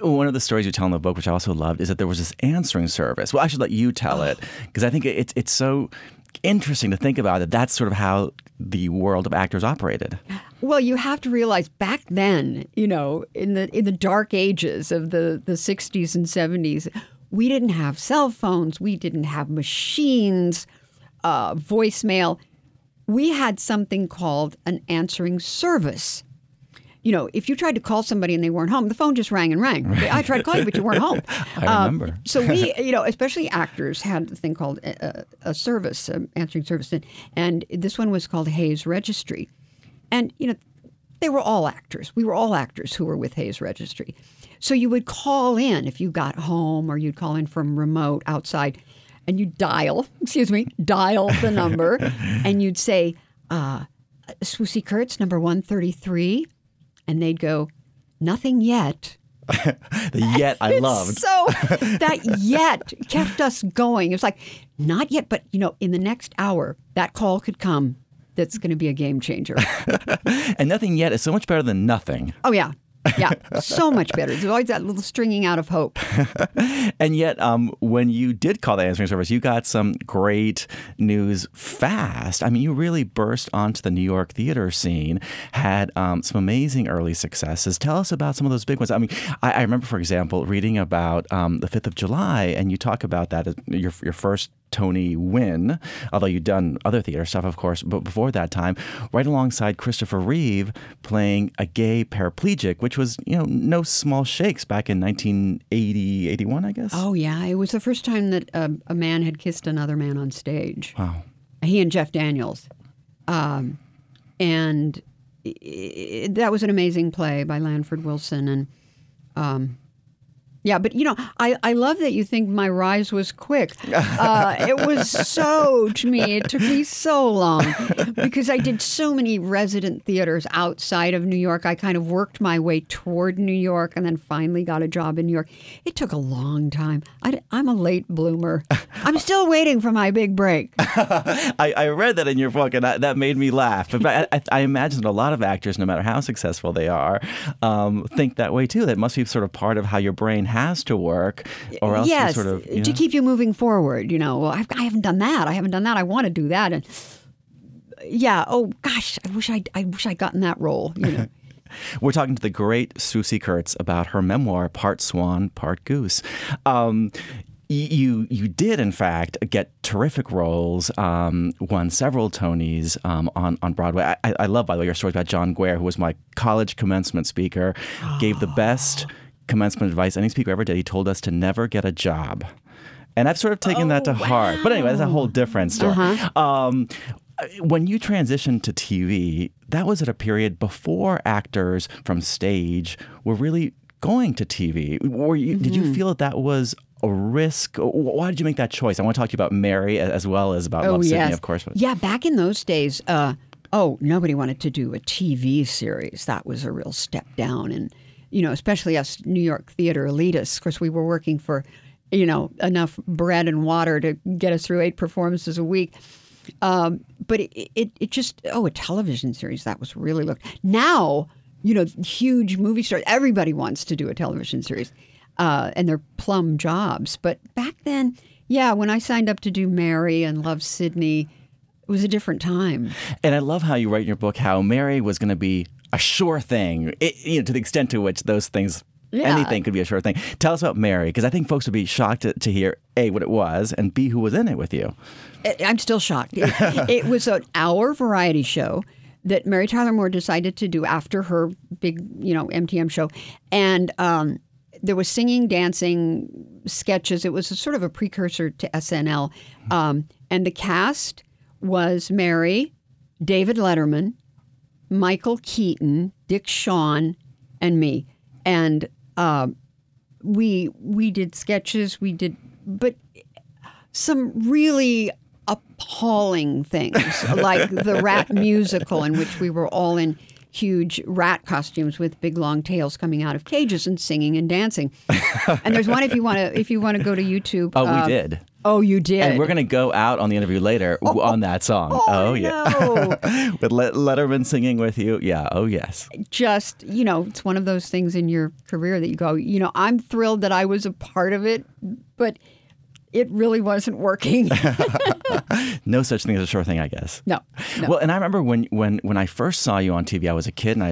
One of the stories you tell in the book, which I also loved, is that there was this answering service. Well, I should let you tell it because I think it's it's so interesting to think about that. That's sort of how the world of actors operated. Well, you have to realize back then, you know, in the in the dark ages of the the 60s and 70s, we didn't have cell phones, we didn't have machines, uh, voicemail. We had something called an answering service. You know, if you tried to call somebody and they weren't home, the phone just rang and rang. I tried to call you, but you weren't home. I Um, remember. so we, you know, especially actors had a thing called a, a service, um, answering service, and, and this one was called Hayes Registry, and you know, they were all actors. We were all actors who were with Hayes Registry. So you would call in if you got home, or you'd call in from remote outside, and you dial, excuse me, dial the number, and you'd say, uh, "Swoosie Kurtz, number one thirty three, and they'd go, "Nothing yet." The yet I loved. So that yet kept us going. It was like, not yet, but you know, in the next hour, that call could come. That's going to be a game changer. And nothing yet is so much better than nothing. Oh yeah, yeah, so much better. There's always that little stringing out of hope. And yet, um, when you did call the answering service, you got some great news fast. I mean, you really burst onto the New York theater scene, had um, some amazing early successes. Tell us about some of those big ones. I mean, I, I remember, for example, reading about um, the 5th of July, and you talk about that as your, your first Tony win, although you'd done other theater stuff, of course, but before that time, right alongside Christopher Reeve playing a gay paraplegic, which was, you know, no small shakes back in 1980, 81, I guess. Oh yeah, it was the first time that uh, a man had kissed another man on stage. Wow. He and Jeff Daniels, um, and i i that was an amazing play by Lanford Wilson. And um, yeah, but you know, I, I love that you think my rise was quick. Uh, it was so to me. It took me so long because I did so many resident theaters outside of New York. I kind of worked my way toward New York and then finally got a job in New York. It took a long time. I, am a late bloomer. I'm still waiting for my big break. I, I read that in your book, and I, that made me laugh. But I, I, I imagine that a lot of actors, no matter how successful they are, um, think that way too. That must be sort of part of how your brain has to work, or else yes, sort of you to know? keep you moving forward. You know, well, I've, I haven't done that. I haven't done that. I want to do that, and yeah. Oh gosh, I wish I I wish I'd gotten that role. You know. We're talking to the great Swoosie Kurtz about her memoir, Part Swan, Part Goose. Um, you you did in fact get terrific roles, um, won several Tonys um, on on Broadway. I, I love, by the way, your story about John Guare, who was my college commencement speaker, gave the best commencement advice any speaker ever did. He told us to never get a job. And I've sort of taken that to heart. But anyway, that's a whole different story. Um, when you transitioned to TV, that was at a period before actors from stage were really going to TV. Were you, Did you feel that that was a risk? Why did you make that choice? I want to talk to you about Mary as well as about Love Sydney, of course. Yeah, back in those days, uh, oh, nobody wanted to do a TV series. That was a real step down, and you know, especially us New York theater elitists. Of course, we were working for, you know, enough bread and water to get us through eight performances a week. Um, but it, it, it just oh, a television series that was really looked now. You know, huge movie stars. Everybody wants to do a television series, uh, and they're plum jobs. But back then, yeah, when I signed up to do Mary and Love Sydney, it was a different time. And I love how you write in your book how Mary was going to be a sure thing, it, you know, to the extent to which those things, Yeah. anything could be a sure thing. Tell us about Mary, because I think folks would be shocked to, to hear A, what it was, and B, who was in it with you. I'm still shocked. It, it was an hour variety show that Mary Tyler Moore decided to do after her big, you know, MTM show, and um, there was singing, dancing, sketches. It was a sort of a precursor to SNL, um, and the cast was Mary, David Letterman, Michael Keaton, Dick Shawn, and me, and uh, we we did sketches. We did, but some really appalling things, like the Rat musical, in which we were all in huge rat costumes with big long tails coming out of cages and singing and dancing. and there's one if you want to if you want to go to YouTube. Oh, uh, we did. Oh, you did. And we're going to go out on the interview later oh, oh, on that song. Oh, oh yeah. No. with Letterman singing with you. Yeah. Oh, yes. Just, you know, it's one of those things in your career that you go, you know, I'm thrilled that I was a part of it, but it really wasn't working. no such thing as a sure thing, I guess. No, no, Well, and I remember when when when I first saw you on TV, I was a kid and I